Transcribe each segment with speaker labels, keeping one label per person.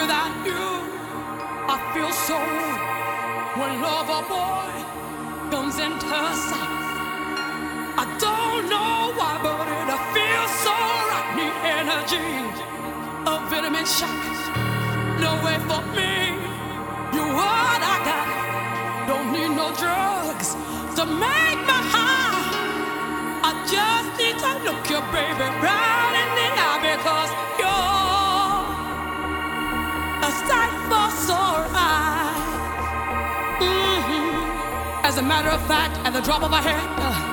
Speaker 1: without you, I feel so. When lover boy comes into sight, I don't know why, but it feels so right. Need energy, a vitamin shot. No way for me. You what I got. Don't need no drugs to make Fact, at the drop of a hat,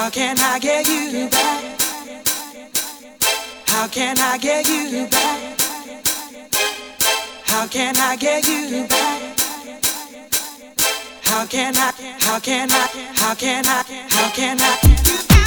Speaker 1: How can I get you back? How can I get you back? How can I get you back? How can I? How can I? How can I? How can I?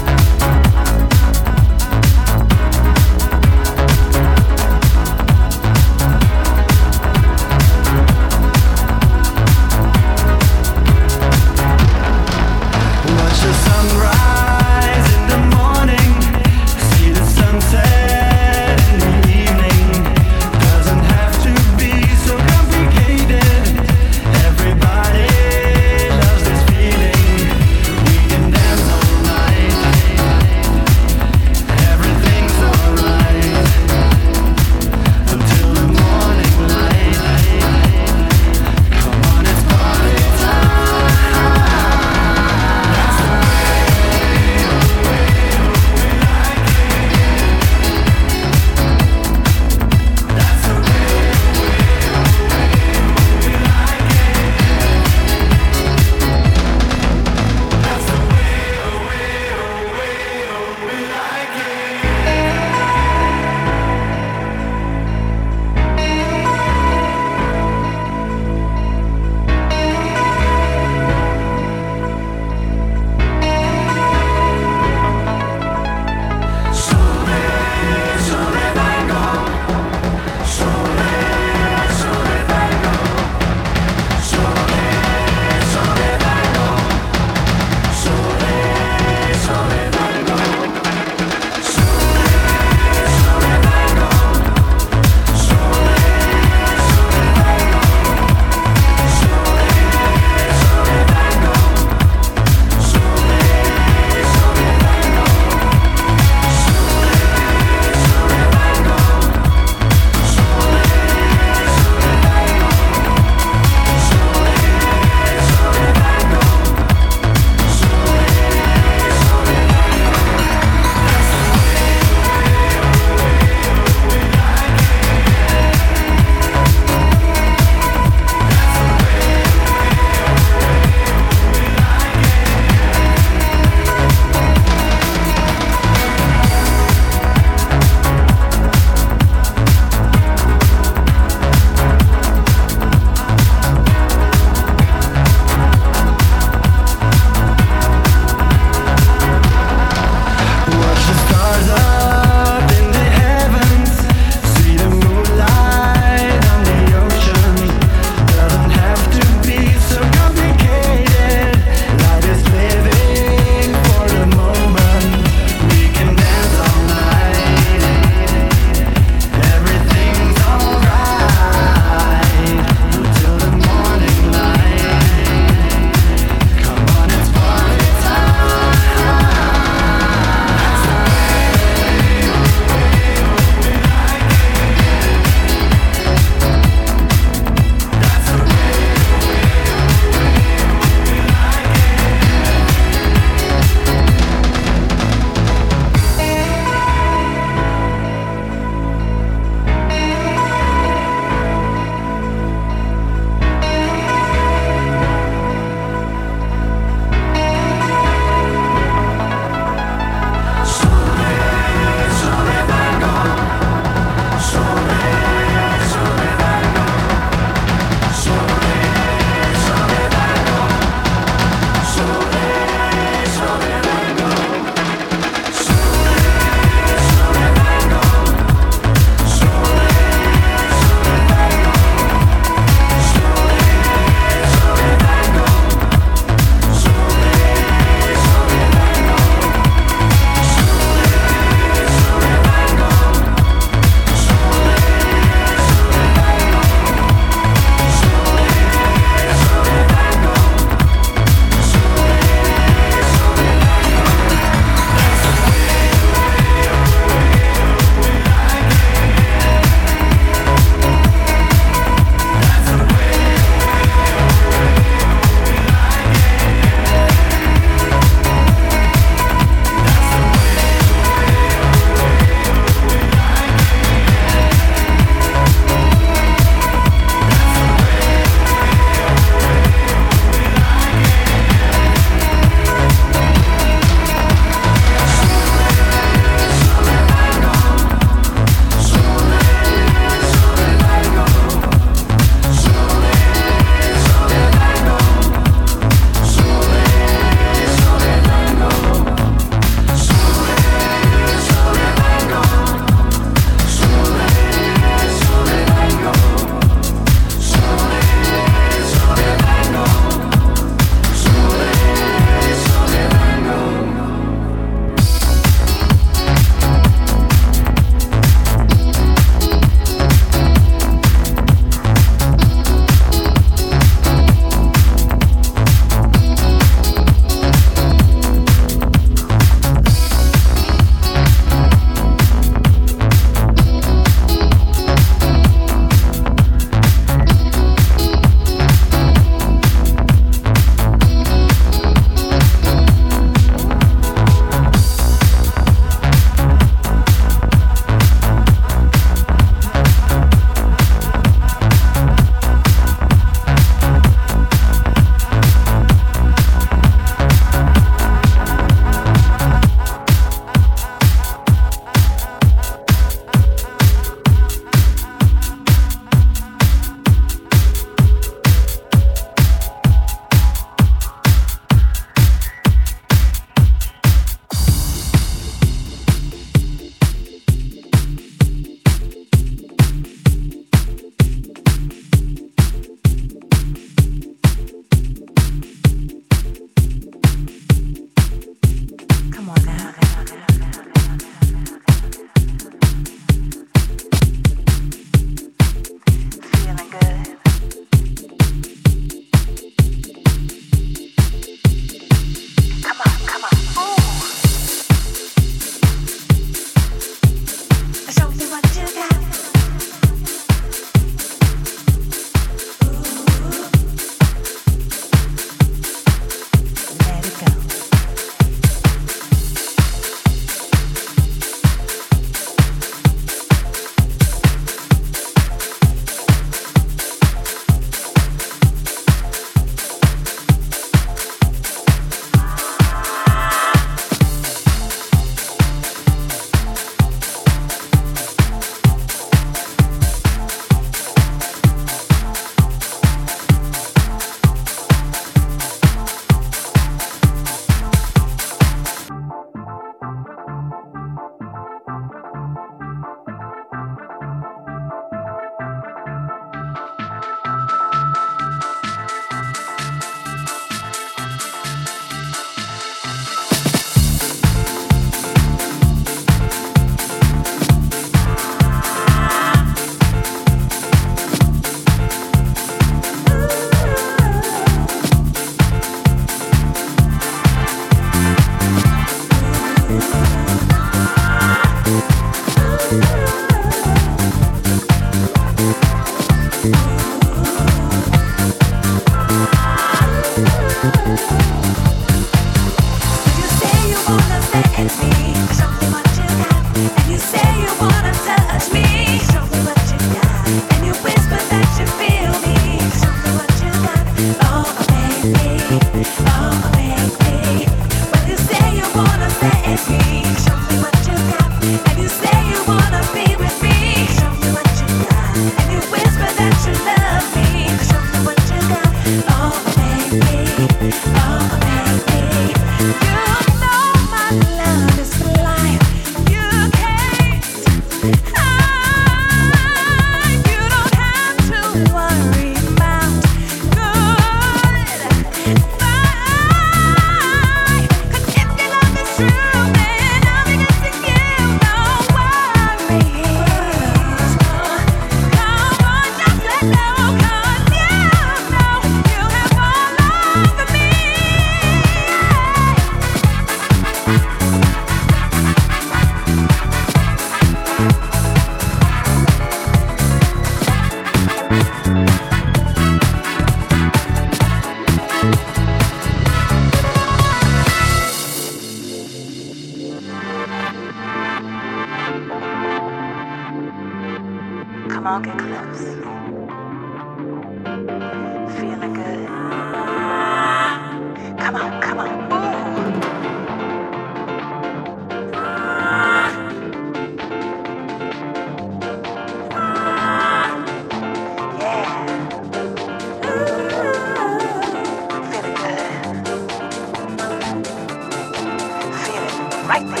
Speaker 1: But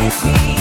Speaker 1: let me